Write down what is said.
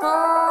哆